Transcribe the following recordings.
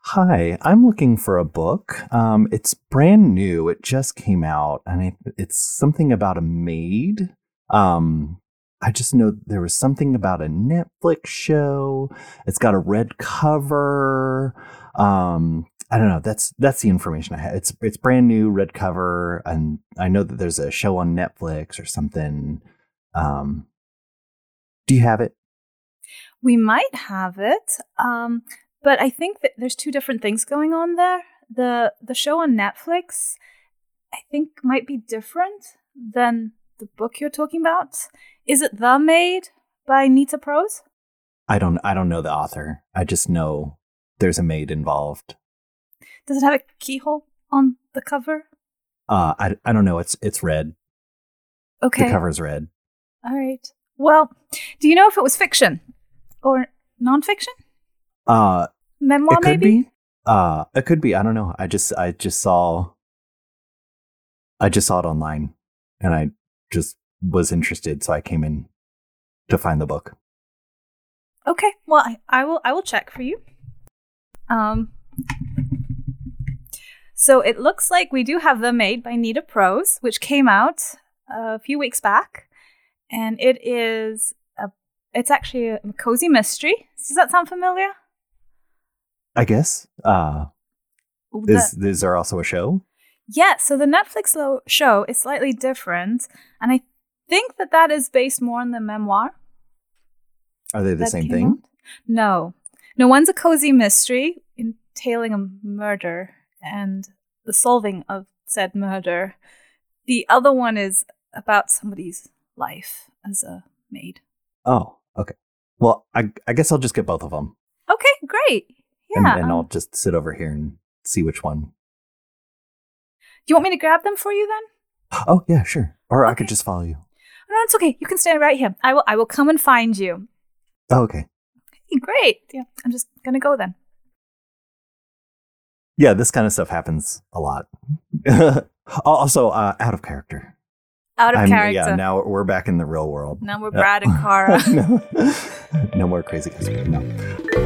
Hi, I'm looking for a book. Um, it's brand new. It just came out, and it, it's something about a maid. Um, I just know there was something about a Netflix show. It's got a red cover. Um, I don't know. That's that's the information I have. It's it's brand new, red cover, and I know that there's a show on Netflix or something. Um, do you have it? We might have it, um, but I think that there's two different things going on there. the The show on Netflix, I think, might be different than the book you're talking about. Is it The Maid by Nita Prose? I don't I don't know the author. I just know there's a maid involved. Does it have a keyhole on the cover? Uh, I, I don't know. It's it's red. Okay. The cover's red. All right. Well, do you know if it was fiction or nonfiction? Uh, Memoir, it could maybe. be. Uh, it could be. I don't know. I just I just saw. I just saw it online, and I just was interested, so I came in to find the book. Okay. Well, I, I will. I will check for you. Um. So it looks like we do have The Maid by Nita Prose, which came out a few weeks back, and it is a. It's actually a cozy mystery. Does that sound familiar? I guess. Uh, The- is is there also a show? Yeah, so the Netflix lo- show is slightly different, and I think that that is based more on the memoir. Are they the same thing? out. No, no. One's a cozy mystery entailing a murder and the solving of said murder. The other one is about somebody's life as a maid. Oh, okay. Well, I I guess I'll just get both of them, Okay, great. And, Yeah. and I'll um, just sit over here and see which one. do you want me to grab them for you then? Oh yeah, sure. Or I could just follow you. No, it's okay. You can stand right here. I will. I will come and find you. Oh, okay. Hey, great. Yeah, I'm just gonna go then. Yeah, this kind of stuff happens a lot. also, uh, out of character. Out of I'm- character. Yeah, now we're back in the real world. Now we're Brad and Cara. no, no more crazy guys. No.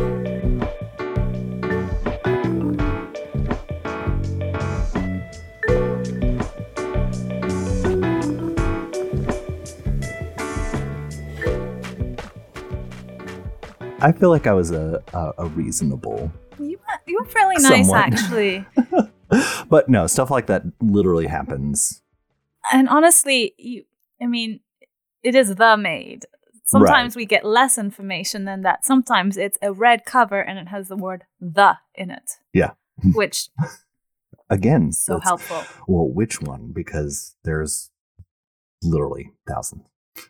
I feel like I was a a, a reasonable, You were, you were fairly nice, actually. but no stuff like that literally happens. And honestly, you, I mean, it is the maid. Sometimes we get less information than that. Sometimes it's a red cover and it has the word the in it. Yeah. Which Again, so helpful. Well, which one? Because there's literally thousands.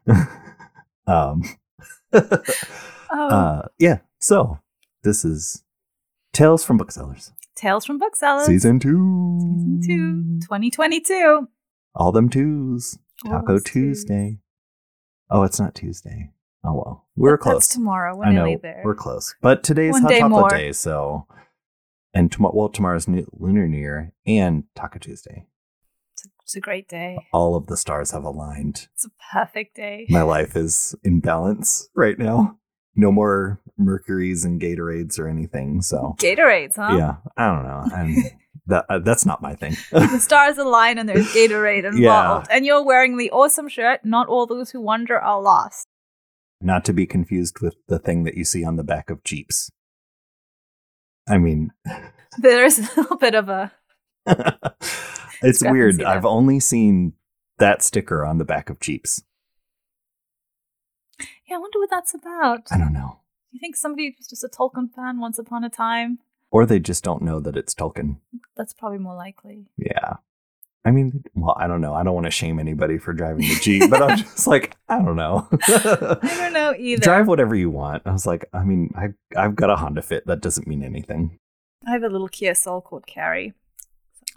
um, Oh, uh, yeah. So this is Tales from Booksellers, Tales from Booksellers. season two. Season 2, 2022. All them twos. All Taco twos. Tuesday. Oh, it's not Tuesday. Oh well, we're That- close. That's tomorrow. We're I know there. we're close, but today's One Hot day Chocolate more. Day, so and tomorrow. Well, tomorrow's new, Lunar New Year and Taco Tuesday. It's, a, it's a great day. All of the stars have aligned. It's a perfect day. my life is in balance right now. No more Mercuries and Gatorades or anything. So Gatorades, huh? yeah, I don't know. I'm, that uh, that's not my thing. the stars align and there's Gatorade involved. Yeah. And you're wearing the awesome shirt. Not all those who wander are lost. not to be confused with the thing that you see on the back of Jeeps. I mean, There is a little bit of a it's weird. I've only seen that sticker on the back of Jeeps. Yeah. I wonder what that's about. I don't know. You think somebody was just a Tolkien fan once upon a time? Or they just don't know that it's Tolkien. That's probably more likely. Yeah. I mean, well, I don't know. I don't want to shame anybody for driving the Jeep, but I'm just like, I don't know. I don't know either. Drive whatever you want. I was like, I mean, I I've got a Honda Fit. That doesn't mean anything. I have a little Kia Soul called Carrie.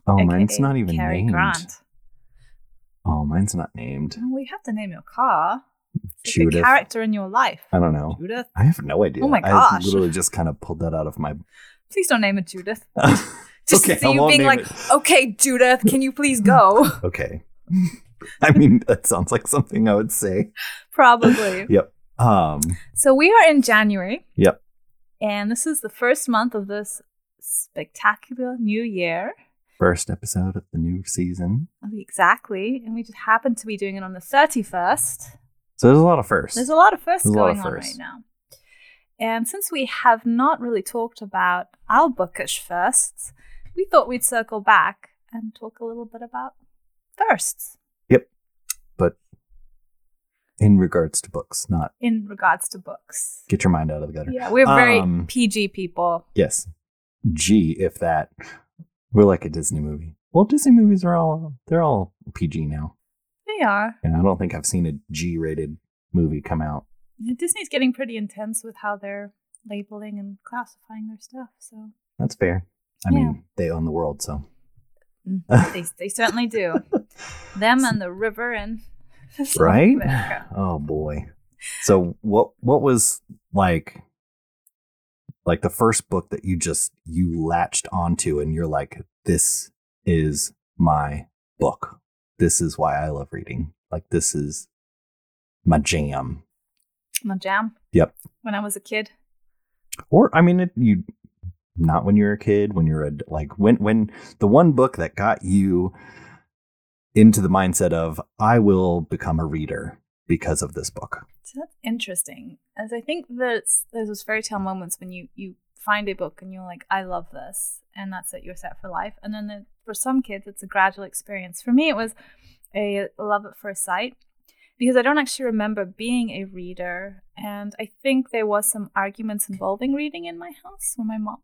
Oh, aka mine's not even Cary named. Grant. Oh, mine's not named. Well, you have to name your car. It's like a character in your life. I don't know. Judith. I have no idea. Oh my I gosh. literally just kind of pulled that out of my. Please don't name it Judith. Just okay, see I you being like, it. okay, Judith, can you please go? Okay. I mean, that sounds like something I would say. Probably. Yep. Um. So we are in January. Yep. And this is the first month of this spectacular new year. First episode of the new season. Exactly. And we just happened to be doing it on the 31st. So there's a lot of firsts. There's a lot of firsts There's going of on right now. And since we have not really talked about our bookish firsts, we thought we'd circle back and talk a little bit about firsts Yep. but in regards to books, not in regards to books. get your mind out of the gutter. Yeah, we're very Um, PG people. Yes. G, if that. We're like a Disney movie. Well, Disney movies are all they're all PG now. They are. And I don't think I've seen a G rated movie come out. Yeah, Disney's getting pretty intense with how they're labeling and classifying their stuff. So That's fair. I Yeah. mean, they own the world, so mm, they, they certainly do. Them and the river and right? Oh boy. So what what was like like the first book that you just you latched onto and you're like this is my book. This is why I love reading. Like this is my jam. My jam. Yep. When I was a kid. Or I mean it you not when you're a kid, when you're a like when when the one book that got you into the mindset of I will become a reader because of this book. So that's interesting. As I think that there's those fairy tale moments when you you find a book and you're like, I love this, and that's it. You're set for life. And then the, for some kids, it's a gradual experience. For me, it was a love at first sight because I don't actually remember being a reader, and I think there was some arguments involving reading in my house when my mom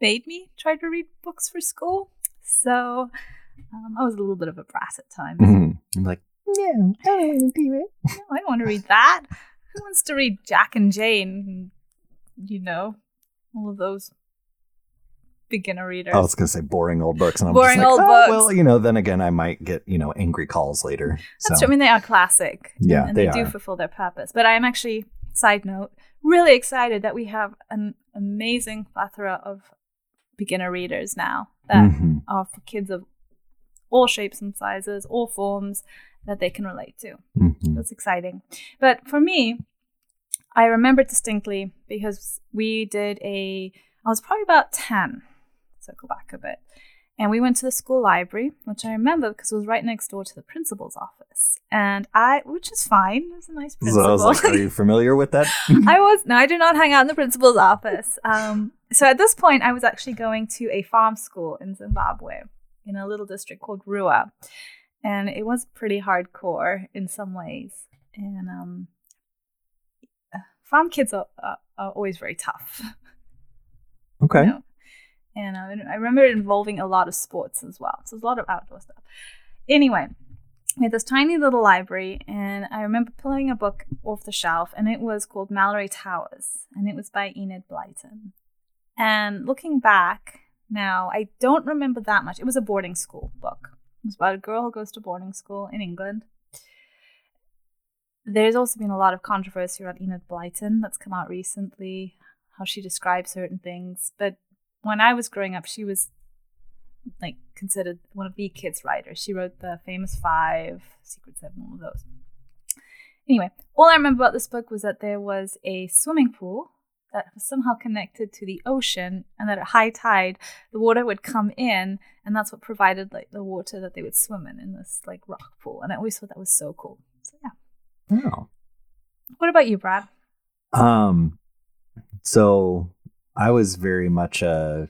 made me try to read books for school. So um, I was a little bit of a brat at times. I'm like, no, I don't want to do it. No, I don't want to read that. Who wants to read Jack and Jane? You know, all of those beginner readers. I was gonna say boring old books, and I'm Boring just like, old "Oh, books." Well, you know, then again, I might get you know angry calls later. That's so true. I mean, they are classic. and- Yeah, and, they they, do fulfill their purpose. But I am actually, side note, really excited that we have an amazing plethora of beginner readers now that Mhm. are for kids of all shapes and sizes, all forms that they can relate to. Mhm. That's exciting. But for me, I remember distinctly because we did a, I was probably about 10, circle back a bit. And we went to the school library, which I remember because it was right next door to the principal's office. And I, which is fine, it was a nice principal. So. I was like, are you familiar with that? I was no, I do not hang out in the principal's office. Um, so at this point, I was actually going to a farm school in Zimbabwe, in a little district called Ruwa, and it was pretty hardcore in some ways. And um, farm kids are, are, are always very tough. okay. you know? And uh, I remember it involving a lot of sports as well. So there's a lot of outdoor stuff. Anyway, we had this tiny little library, and I remember pulling a book off the shelf, and it was called Malory Towers, and it was by Enid Blyton. And looking back now, I don't remember that much. It was a boarding school book. It was about a girl who goes to boarding school in England. There's also been a lot of controversy around Enid Blyton that's come out recently, how she describes certain things. But when I was growing up, she was like considered one of the kids' writers. She wrote the famous Five, Secret Seven, all of those. Anyway, all I remember about this book was that there was a swimming pool that was somehow connected to the ocean, and that at high tide, the water would come in, and that's what provided like the water that they would swim in in this like rock pool. And I always thought that was so cool. So yeah. Oh. What about you, Brad? Um. So I was very much a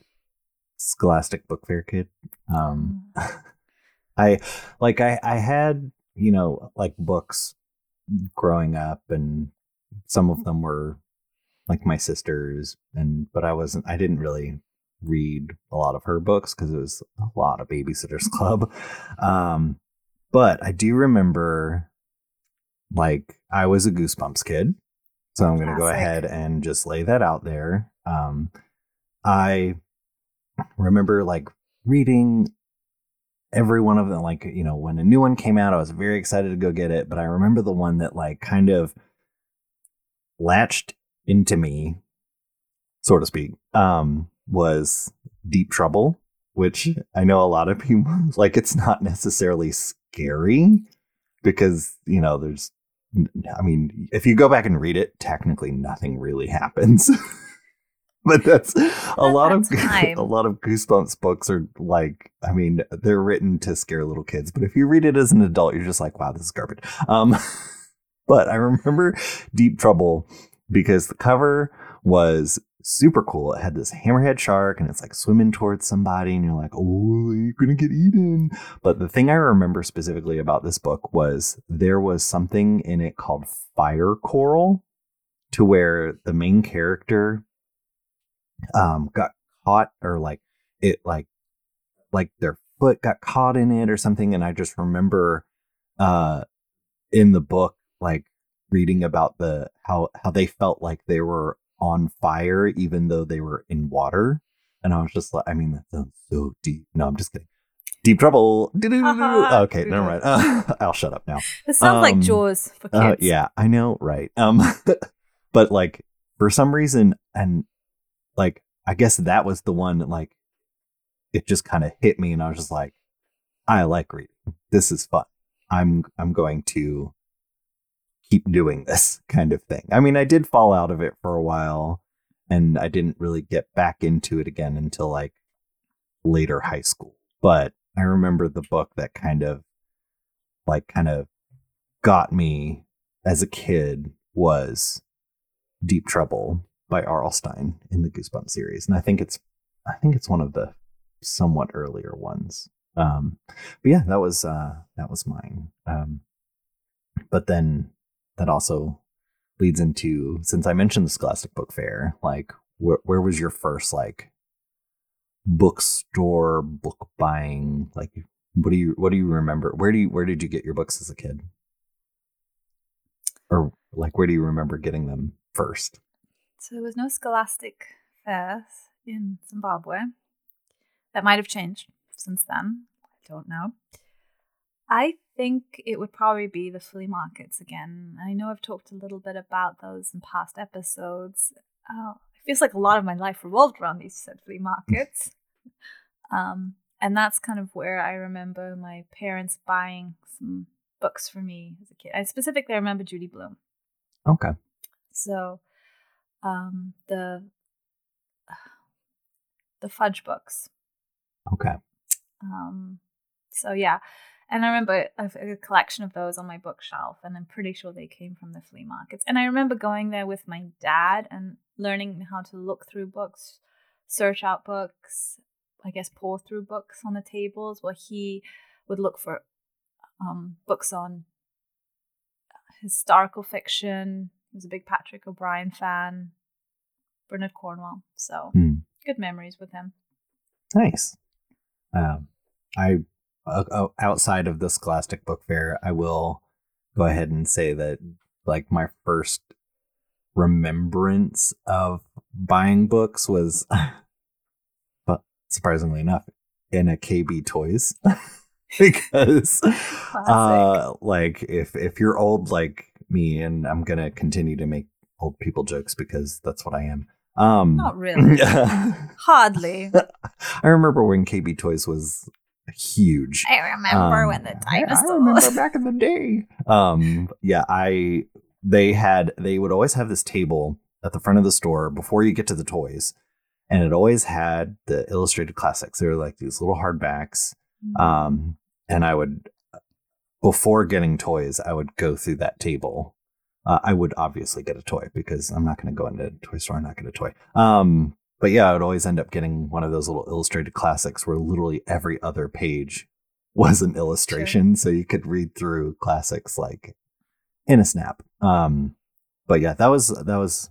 Scholastic Book Fair kid. Um. I like I I had you know like books growing up, and some of them were like my sister's, and but I wasn't. I didn't really read a lot of her books because it was a lot of Babysitters Club. Um, but I do remember, like, I was a Goosebumps kid, so I'm going to go ahead and just lay that out there. Um, I remember like reading every one of them like you know when a new one came out i was very excited to go get it but i remember the one that like kind of latched into me so to speak um was deep trouble which i know a lot of people like it's not necessarily scary because you know there's i mean if you go back and read it technically nothing really happens but that's a lot that of time. a lot of goosebumps books are like i mean they're written to scare little kids but if you read it as an adult you're just like wow this is garbage um but i remember deep trouble because the cover was super cool. It had this hammerhead shark and it's like swimming towards somebody and you're like oh you're gonna get eaten. But the thing i remember specifically about this book was there was something in it called fire coral to where the main character um got caught or like it like like their foot got caught in it or something and i just remember uh in the book like reading about the how how they felt like they were on fire even though they were in water and i was just like i mean that sounds so deep no i'm just kidding deep trouble Uh-huh. okay never mind uh, i'll shut up now This sounds like Um, Jaws for kids. uh, yeah, I know, right? Um, but like for some reason, and like I guess that was the one like it just kind of hit me, and I was just like, I like reading. This is fun. I'm I'm going to keep doing this kind of thing. I mean, I did fall out of it for a while, and I didn't really get back into it again until like later high school. But I remember the book that kind of like kind of got me as a kid was Deep Trouble by R.L. Stine in the Goosebumps series, and I think it's I think it's one of the somewhat earlier ones. Um, but yeah, that was uh, that was mine. Um, but then that also leads into since I mentioned the Scholastic Book Fair, like where was your first like bookstore book buying? Like, what do you what do you remember? Where do you where did you get your books as a kid? Or like where do you remember getting them first? So there was no scholastic fairs in Zimbabwe. That might have changed since then. I don't know. I think it would probably be the flea markets again. I know I've talked a little bit about those in past episodes. Oh, it feels like a lot of my life revolved around these said flea markets. um, and that's kind of where I remember my parents buying some books for me as a kid. I specifically remember Judy Blume. Okay. So, um, the the fudge books. Okay. Um, so yeah, and I remember a, a collection of those on my bookshelf, and I'm pretty sure they came from the flea markets. And I remember going there with my dad and learning how to look through books, search out books, I guess pour through books on the tables, where he would look for um, books on historical fiction. He was a big Patrick O'Brian fan, Bernard Cornwell. So Hmm. good memories with him. Nice. Um, I uh, outside of the Scholastic Book Fair, I will go ahead and say that like my first remembrance of buying books was, but surprisingly enough, in a KB Toys. because uh like if if you're old like me and I'm going to continue to make old people jokes because that's what I am. Um Not really. Hardly. I remember when KB Toys was huge. I remember Um, when the I- dinosaurs. I remember back in the day. Um, yeah, I they had they would always have this table at the front of the store before you get to the toys, and it always had the illustrated classics. They were like these little hardbacks. Mm. Um, and I would before getting toys, I would go through that table. Uh, I would obviously get a toy because I'm not going to go into a toy store and not get a toy. Um, but yeah, I would always end up getting one of those little illustrated classics where literally every other page was an illustration, so you could read through classics like in a snap. Um, but yeah, that was that was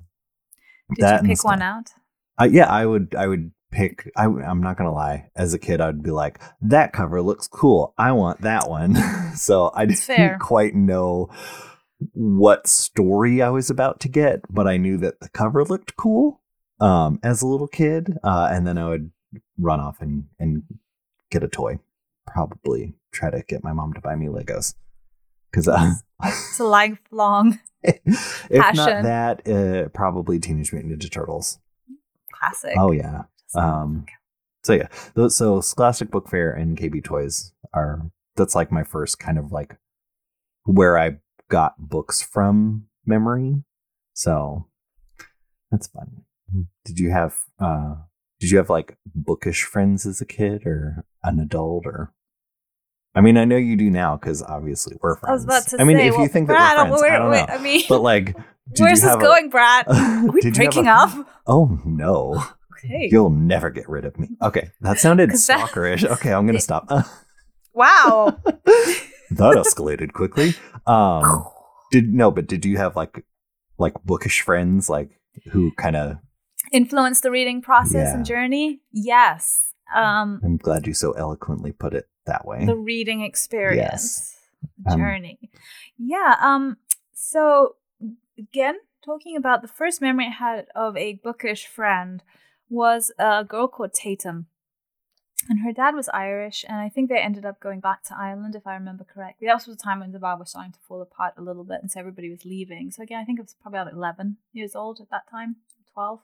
Did that you pick one out? uh, yeah, I would I would pick I I'm not going to lie. As a kid I'd be like that cover looks cool. I want that one. so I didn't fair. quite know what story I was about to get, but I knew that the cover looked cool um as a little kid. Uh and then I would run off and and get a toy. Probably try to get my mom to buy me Legos. Cuz uh, It's a lifelong if not that uh probably Teenage Mutant Ninja Turtles. classic. Oh yeah. Um, so yeah, so Scholastic Book Fair and KB Toys are that's like my first kind of like where I got books from memory. So that's fun. Did you have uh did you have like bookish friends as a kid or an adult or I mean, I know you do now because obviously we're friends. I was about to I mean, say, if well, you think Brad, that we're friends, wait, I don't wait, know. I mean, But like, where's this going, Brad? A, Are we breaking a- up? Oh no, Okay. you'll never get rid of me. Okay, that sounded 'Cause that- stalkerish. Okay, I'm gonna stop. Wow. that escalated quickly. Um, did no, but did you have like like bookish friends like who kind of? Influence the reading process Yeah. and journey? Yes. Um, I'm glad you so eloquently put it that way. the reading experience, Yes. Um, journey. Yeah. Um. So again, talking about the first memory I had of a bookish friend was a girl called Tatum. And her dad was Irish, and I think they ended up going back to Ireland, if I remember correctly. That was the time when the bar was starting to fall apart a little bit, and so everybody was leaving. So again, I think I was probably about eleven years old at that time, twelve.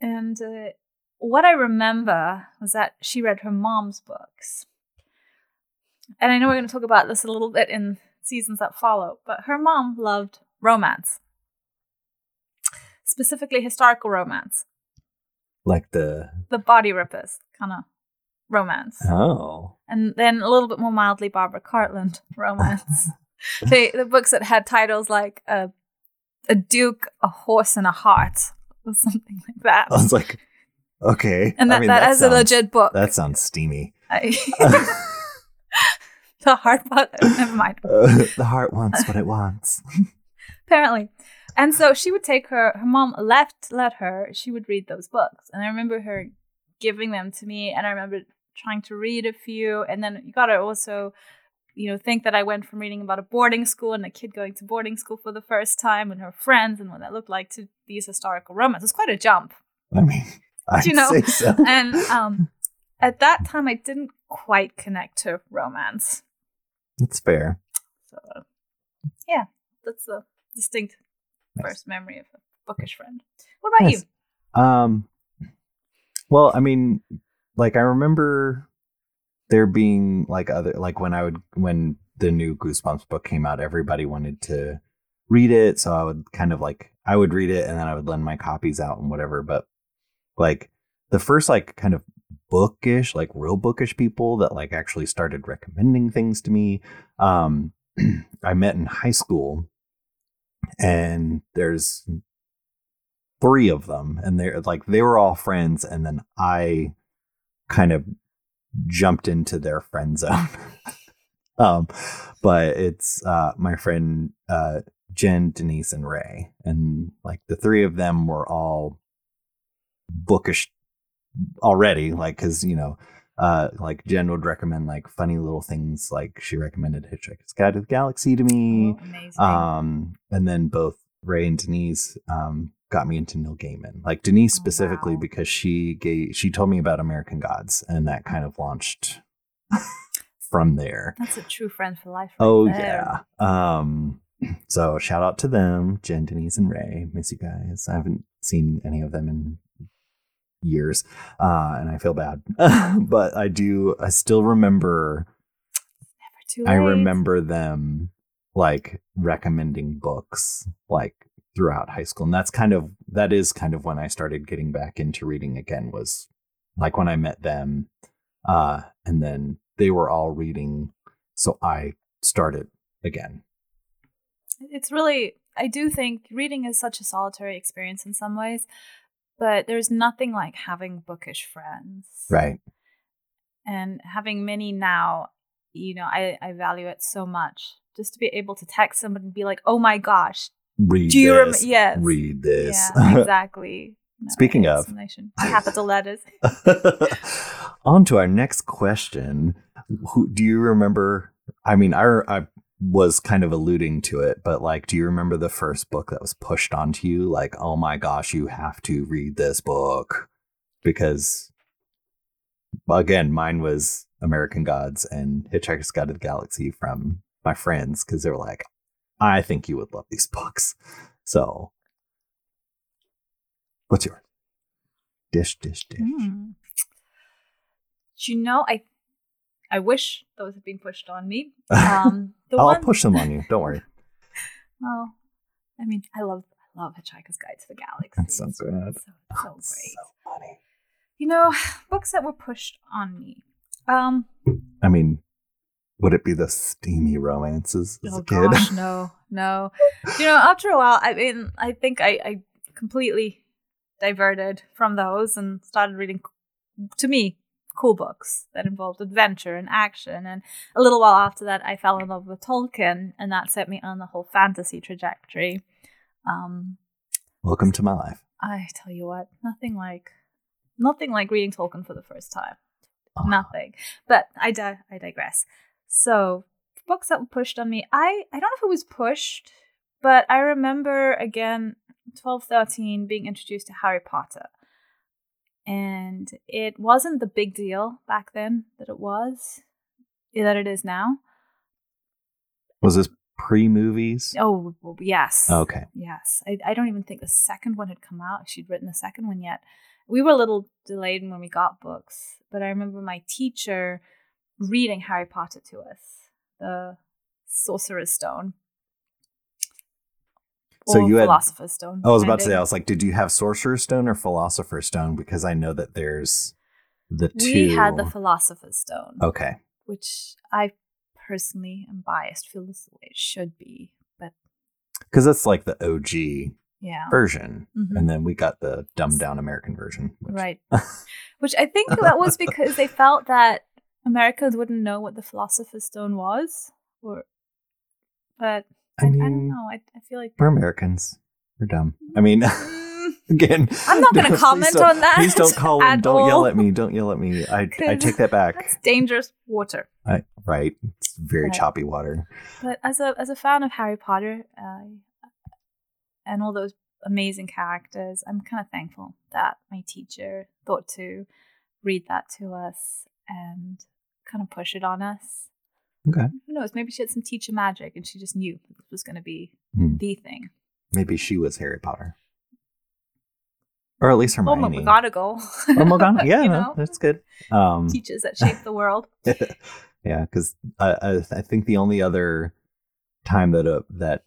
And uh, what I remember was that she read her mom's books. And I know we're going to talk about this a little bit in seasons that follow, but her mom loved romance, specifically historical romance, like the the bodice rippers kind of romance, oh and then a little bit more mildly Barbara Cartland romance. the the books that had titles like a a duke, a horse, and a heart, or something like that. I was like, okay. and that, I mean, that, is sounds, a legit book. That sounds steamy. I- the heart part. Never mind. Uh, the heart wants what it wants. apparently. And so she would take her, her mom left, let her, she would read those books. And I remember her giving them to me, and I remember trying to read a few. And then you got to also, you know, think that I went from reading about a boarding school and a kid going to boarding school for the first time and her friends and what that looked like to these historical romances. It's quite a jump. I mean, I'd You know, say so. And um, at that time, I didn't quite connect to romance. That's fair. So, yeah, that's the distinct Nice. first memory of a bookish friend. What about Nice. Um, well, I mean, like I remember there being like other like when I would when the new Goosebumps book came out, everybody wanted to read it, so I would kind of like I would read it and then I would lend my copies out and whatever. But like the first like kind of bookish, like real bookish people that like actually started recommending things to me, um, I met in high school, and there's three of them and they're like they were all friends and then i kind of jumped into their friend zone. Um but it's uh my friend uh jen denise and ray and like the three of them were all bookish already like because you know uh like jen would recommend like funny little things like she recommended hitchhiker's guide to the galaxy to me. Oh, um, and then both Ray and Denise um, got me into Neil Gaiman. Like Denise Oh, specifically wow. because she gave she told me about American Gods, and that kind of launched from there. That's a true friend for life. right Oh there. yeah. Um, so shout out to them, Jen, Denise, and Ray. Miss you guys. I haven't seen any of them in years, uh, and I feel bad, but I do. I still remember. Never too I remember them like recommending books like throughout high school. And that's kind of that is kind of when I started getting back into reading again was like when I met them. Uh and then they were all reading. So I started again. It's really, I do think reading is such a solitary experience in some ways, but there's nothing like having bookish friends. Right. And having many now, you know, I, I value it so much. Just to be able to text somebody and be like, oh my gosh, Read do you this. Yes. Read this. Yeah, exactly. No, Speaking of- capital letters. On to our next question. Who, do you remember? I mean, I, I was kind of alluding to it, but like, do you remember the first book that was pushed onto you? Like, oh my gosh, you have to read this book. Because, again, mine was American Gods and Hitchhiker's Guide to the Galaxy from my friends because they were like, I think you would love these books. So, what's yours? Dish, dish, dish. Do you know, I I wish those had been pushed on me. Um, I'll one, push them on you. Don't worry. Well, I mean, I love I love Hitchhiker's Guide to the Galaxy. That's so good. So, so Oh, great. so funny. You know, books that were pushed on me. Um, I mean, would it be the steamy romances as oh a kid? gosh, no, no. You know, after a while, I mean, I think I, I completely diverted from those and started reading, to me, cool books that involved adventure and action. And a little while after that, I fell in love with Tolkien, and that set me on the whole fantasy trajectory. Um, Welcome to my life. I tell you what, nothing like, nothing like reading Tolkien for the first time. Ah, Nothing. But I di- I digress. So books that were pushed on me. I I don't know if it was pushed, but I remember again 12, 13 being introduced to Harry Potter. And it wasn't the big deal back then that it was, that it is now. Was this pre movies? Oh, yes. Oh, okay. Yes. I, I don't even think the second one had come out. She'd written the second one yet. We were a little delayed when we got books, but I remember my teacher reading Harry Potter to us, the Sorcerer's Stone. So you had- Philosopher's Stone. I was about to say, I was like, did you have Sorcerer's Stone or Philosopher's Stone? Because I know that there's the two. We had the Philosopher's Stone, Okay. which I personally am biased, feel this the way it should be. But Because that's like the OG yeah. version. Mhm. And then we got the dumbed down American version. which- Right. Which I think that was because they felt that Americans wouldn't know what the Philosopher's Stone was. Or but I I, I, don't know. I, I feel like We're Americans. We're dumb. I mean, again, I'm not gonna please comment on that Please don't call and don't yell at me. Don't yell at me. I I take that back. that's dangerous water. I, right. It's very Right. choppy water. But as a as a fan of Harry Potter uh, and all those amazing characters, I'm kind of thankful that my teacher thought to read that to us and kind of push it on us. Okay. Who knows? Maybe she had some teacher magic and she just knew this was going to be Hmm. the thing. Maybe she was Harry Potter. Or at least Hermione. McGonagall. Or Morgana. Yeah, You no, know? that's good. Um, Teachers that shape the world. yeah, because I, I I think the only other time that a that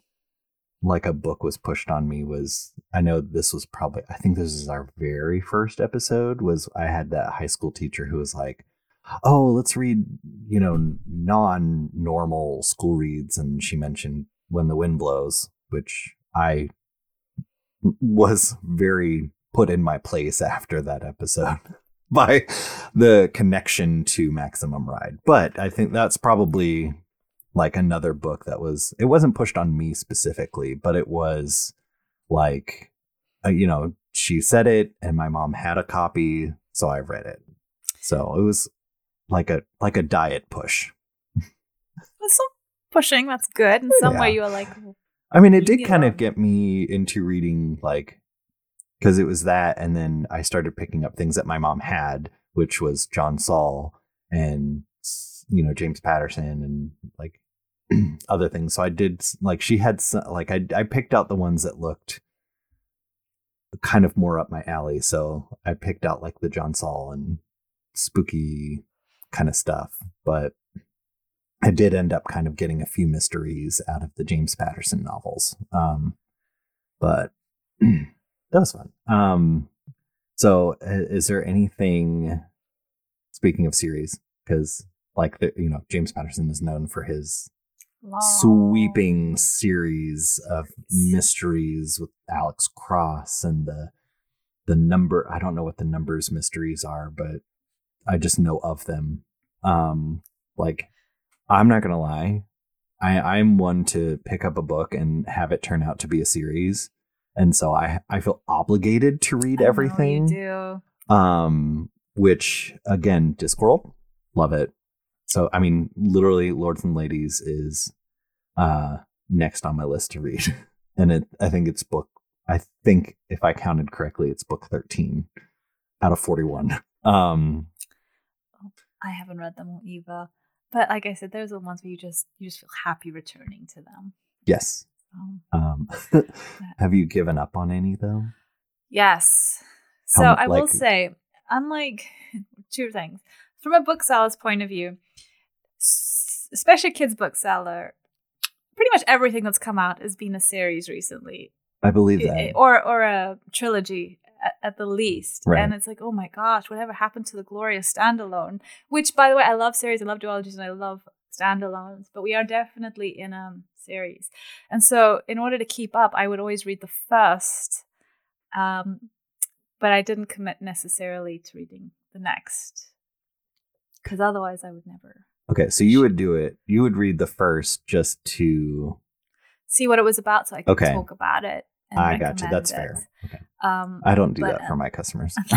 like a book was pushed on me was I know this was probably I think this is our very first episode was I had that high school teacher who was like, "Oh, let's read, you know, non-normal school reads," and she mentioned "When the Wind Blows," which I was very put in my place after that episode by the connection to Maximum Ride. But I think that's probably like another book that was it wasn't pushed on me specifically, but it was like uh, you know, she said it and my mom had a copy, so I read it. So it was like a like a diet push. Some pushing, that's good. In some Yeah. way, you were like, I mean, it did kind of get me into reading, like, because it was that, and then I started picking up things that my mom had, which was John Saul and you know James Patterson and like other things. So I did like she had some, like I I picked out the ones that looked kind of more up my alley. So I picked out like the John Saul and spooky kind of stuff, but I did end up kind of getting a few mysteries out of the James Patterson novels. Um, but that was fun. Um, so is there anything, speaking of series, because like the, you know, James Patterson is known for his long. sweeping series of mysteries with Alex Cross and the the number I don't know what the numbers mysteries are, but I just know of them. Um like I'm not gonna lie. I I'm one to pick up a book and have it turn out to be a series. And so I I feel obligated to read everything You do. um which again discworld love it so i mean literally lords and ladies is uh next on my list to read and it i think it's book i think if i counted correctly it's book 13 out of 41 um I haven't read them all either. But like I said, those are the ones where you just you just feel happy returning to them. yes Um, um have you given up on any though yes. So How- I will say, unlike two things, from a bookseller's point of view, especially kids bookseller, pretty much everything that's come out has been a series recently. I believe that. or or a trilogy at, at the least. Right. And it's like, oh my gosh, whatever happened to the glorious standalone? Which, by the way, I love series, I love duologies, and I love standalones. But we are definitely in a series, and so in order to keep up, I would always read the first. Um, but I didn't commit necessarily to reading the next because otherwise I would never Okay, so you would do it. You would read the first just to. see what it was about, so I could Okay. talk about it. I got you. That's it. fair. Okay. Um, I don't do But, that for um, my customers.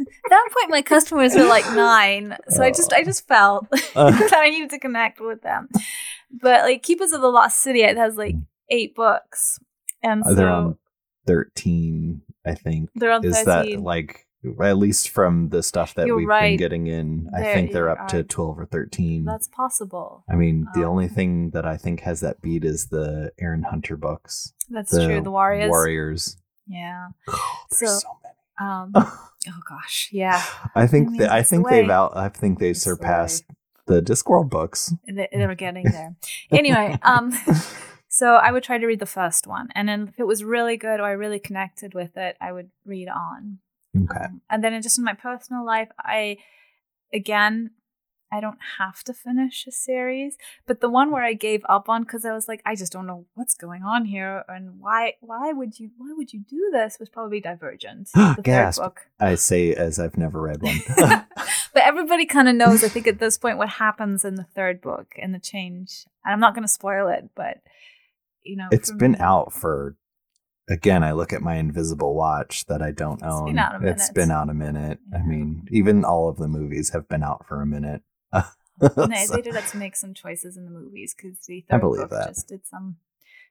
At that point, my customers were like nine, so I just I just felt Uh. that I needed to connect with them. But like Keepers of the Lost City, it has like eight books, and so Uh, They're on thirteen, I think. they're on Is that like at least from the stuff that You're we've been getting in? I think they're up to twelve or thirteen. That's possible. I mean, the um, only thing that I think has that beat is the Erin Hunter books. That's the true. The Warriors. Warriors. Yeah. There's So- so many. Um. oh gosh. Yeah. I think I mean, that I it's the think they've out. I think they've It's the surpassed the Discworld books. They, they were getting there. anyway, um, so I would try to read the first one, and then if it was really good or I really connected with it, I would read on. Okay. Um, and then just in my personal life, I again, I don't have to finish a series, but the one where I gave up on because I was like, I just don't know what's going on here, and why why would you why would you do this was probably Divergent, the Gasp. book. I say as I've never read one. but everybody kind of knows, I think, at this point, what happens in the third book and the change. And I'm not going to spoil it, but you know, It's been me- out for. Again, I look at my invisible watch that I don't It's own. a been out a minute. I mean, even all of the movies have been out for a minute. And they, So- they did have to make some choices in the movies because the I third believe book that. just did some,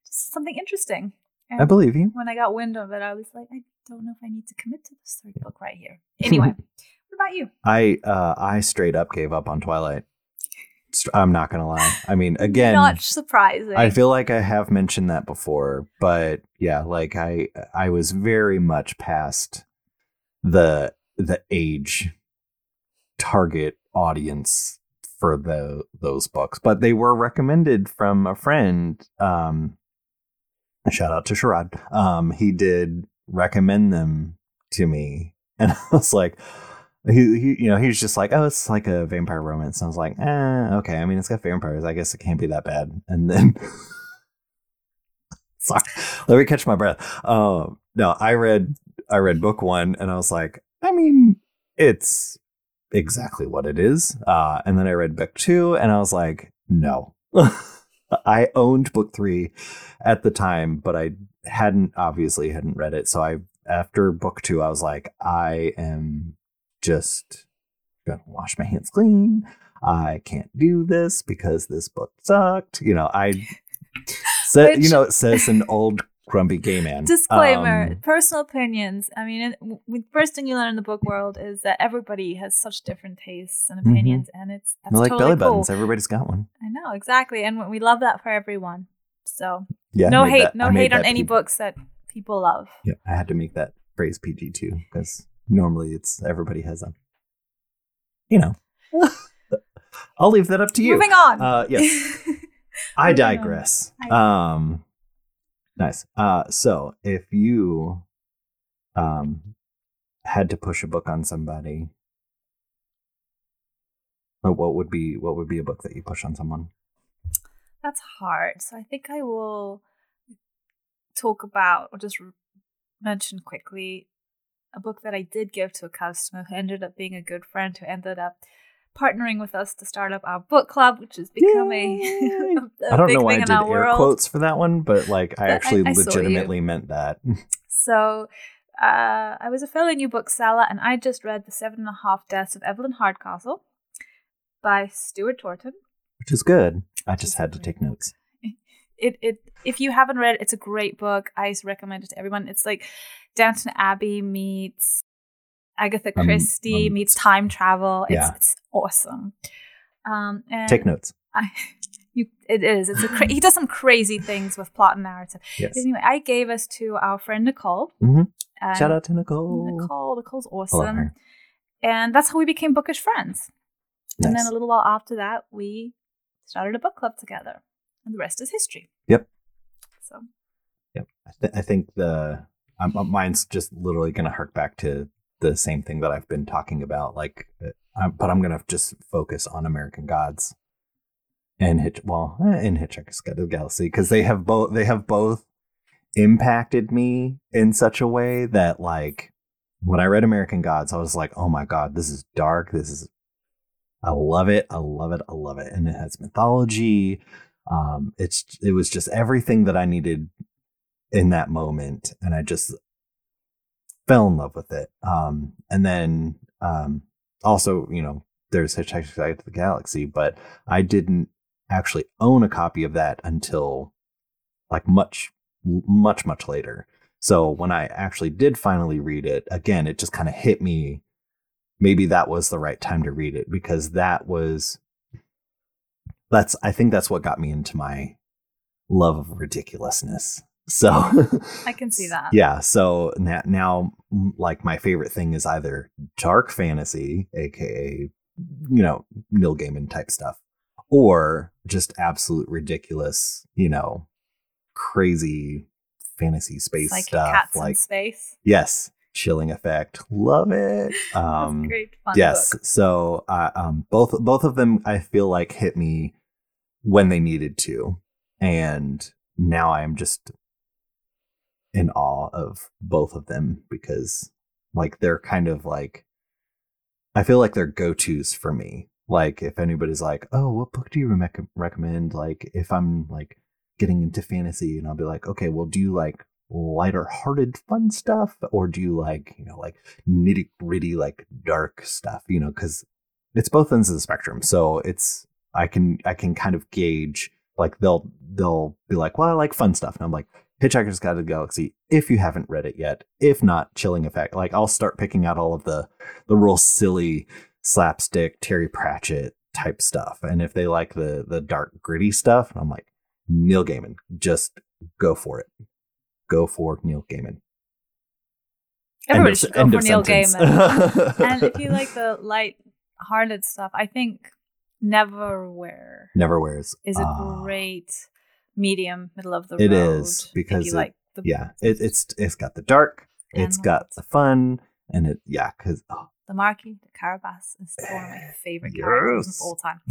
just something interesting. I believe you. When I got wind of it, I was like, I don't know if I need to commit to this third book right here. Anyway, what about you? I uh I straight up gave up on Twilight. I'm not gonna lie. I mean, again, not surprising. I feel like I have mentioned that before, but yeah, like I I was very much past the the age target audience for the those books, but they were recommended from a friend. Um, shout out to Sharad. Um, he did recommend them to me, and I was like. He, he, you know, he was just like, "Oh, it's like a vampire romance." And I was like, "Eh, okay. I mean, it's got vampires. I guess it can't be that bad." And then, sorry, let me catch my breath. Um, no, I read, I read book one, and I was like, I mean, it's exactly what it is. Uh, and then I read book two, and I was like, no. I owned book three at the time, but I hadn't obviously hadn't read it. So I after book two, I was like, I am just gonna wash my hands clean. I can't do this because this book sucked. You know, I said, you know, it says an old grumpy gay man. Disclaimer: Um, personal opinions. I mean, it, w- first thing you learn in the book world is that everybody has such different tastes and Mhm. opinions, and it's that's they're like totally belly cool. buttons. Everybody's got one. I know exactly, and we love that for everyone. So Yeah. No hate, that- no hate on any books that people love. Yeah, I had to make that phrase PG too because normally it's everybody has them. you know. I'll leave that up to you. Moving on. Uh, yes. I digress. Um, nice. Uh, so if you um had to push a book on somebody, uh, what would be what would be a book that you push on someone? That's hard. So I think I will talk about or just mention quickly a book that I did give to a customer who ended up being a good friend who ended up partnering with us to start up our book club, which has become Yay! a I don't big know why I did in air world. quotes for that one, but like I But actually I saw you. legitimately meant that. So uh, I was a fellow new bookseller, and I just read The Seven and a Half Deaths of Evelyn Hardcastle by Stuart Turton. which is good. I just had to take notes. It it if you haven't read it, it's a great book. I recommend it to everyone. It's like Downton Abbey meets Agatha Um, Christie um, meets time travel. It's, yeah. it's awesome. Um, and Take notes. I, you, it is. It's a cra- he does some crazy things with plot and narrative. Yes. But anyway, I gave us to our friend Nicole. Mhm. Shout out to Nicole. Nicole. Nicole's awesome. And that's how we became bookish friends. And then a little while after that, we started a book club together. And the rest is history. Yep. So Yep. I, th- I think the um, uh, mine's just literally going to hark back to the same thing that I've been talking about. Like, uh, but I'm going to just focus on American Gods and Hitch. Well, eh, in Hitchhiker's Guide to the Galaxy because they have both. They have both impacted me in such a way that like when I read American Gods, I was like, oh my god, this is dark. This is I love it. I love it. I love it. And it has mythology. Um, it's it was just everything that I needed in that moment, and I just fell in love with it. Um, and then um, also, you know, there's Hitchhiker's Guide to the Galaxy, but I didn't actually own a copy of that until like much, much, much later. So when I actually did finally read it, again, it just kind of hit me maybe that was the right time to read it because that was that's I think that's what got me into my love of ridiculousness. So I can see that. Yeah. So now, now, like my favorite thing is either dark fantasy, aka you know Neil Gaiman type stuff, or just absolute ridiculous, you know, crazy fantasy space like stuff. like space. yes, chilling effect, love it. Um, great. Fun yes book. so uh, um both both of them i feel like hit me when they needed to and now i'm just in awe of both of them because like they're kind of like i feel like they're go-to's for me. Like if anybody's like oh what book do you rec- recommend? Like if i'm like getting into fantasy and i'll be like okay well do you like lighter hearted fun stuff or do you like you know like nitty gritty like dark stuff? You know because it's both ends of the spectrum. So it's i can i can kind of gauge like they'll they'll be like well i like fun stuff. And i'm like hitchhiker's guide to the galaxy if you haven't read it yet if not chilling effect. Like i'll start picking out all of the the real silly slapstick terry pratchett type stuff. And if they like the the dark gritty stuff i'm like neil gaiman just go for it. Go for neil gaiman. Everybody of- should go for Neil sentence. Gaiman. and if you like the light-hearted stuff, I think Neverwhere never wears. is a Ah. great medium, middle of the It road. is, if because you it- like the yeah it, it's it's got the dark it's got the fun and it yeah because oh, the Marquis, de Carabas is one of my favorite characters of all time.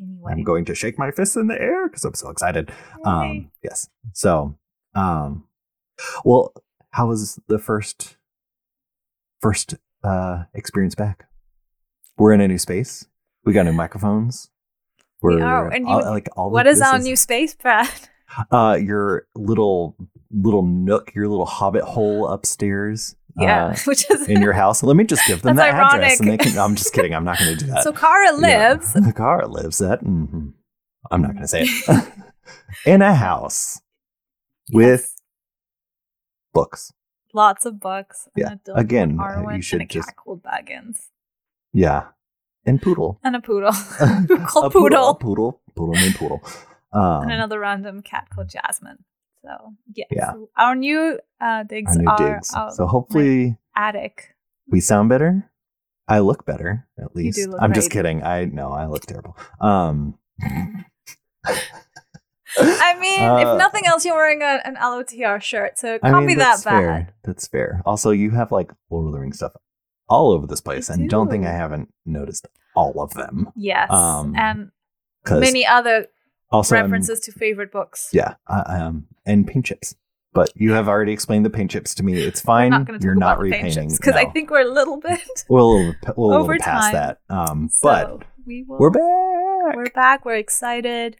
Anyway, i'm going to shake my fist in the air because i'm so excited. Um yes so um well how was the first first uh experience back? We're in a new space we got new microphones We we're are, and you- all- like all what of is this our new space, Brad? uh your little little nook your little hobbit hole upstairs Yeah, uh, which is in your house let me just give them the That's address and they ironic. can i'm just kidding i'm not going to do that so Kara lives. the car lives at mhm. i'm not going to say it in a house with Yes. books lots of books. Yeah, again, you should and a just- Baggins yeah and poodle and a poodle called a Poodle, poodle poodle named poodle um, and another random cat called Jasmine. So yes, Yeah. our new uh, digs our new are digs so hopefully attic. we sound better i look better at least do look i'm just kidding i know i look terrible um I mean, Uh, if nothing else, you're wearing a, an LOTR shirt, so copy I mean, that that's bad. fair. That's fair. Also, you have like Lord of the Rings stuff all over this place, and don't think. I haven't noticed all of them. Yes, Um, and many other also I'm- references to favorite books. yeah, I, um, and paint chips. But you have already explained the paint chips to me. It's fine. not You're not repainting because I think we're a little bit. we're a little, we're little over past time. that. Um, so but we will. we're back. We're back. We're excited.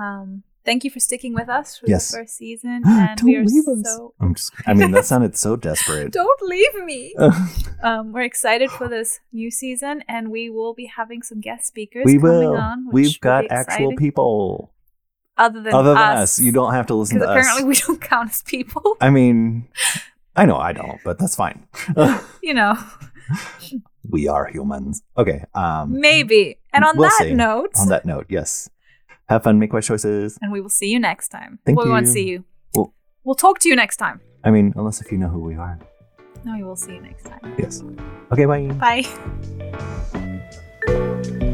Um, thank you for sticking with us for Yes. the first season, and don't we are leave us. so. I'm just. I mean, that sounded so desperate. Don't leave me. Um, we're excited for this new season, and we will be having some guest speakers we coming will. on. which We've will got be actual people other than other than us. us. You don't have to listen because to us. apparently we don't count as people. I mean, I know I don't, but that's fine. you know, we are humans. Okay. Um, maybe. And on We'll that see. note, on that note, yes. Have fun, make wise choices. And we will see you next time. Thank well, you. we won't see you. We'll talk to you next time. I mean, unless if you know who we are. No, we will see you next time. Yes. Okay, bye. Bye.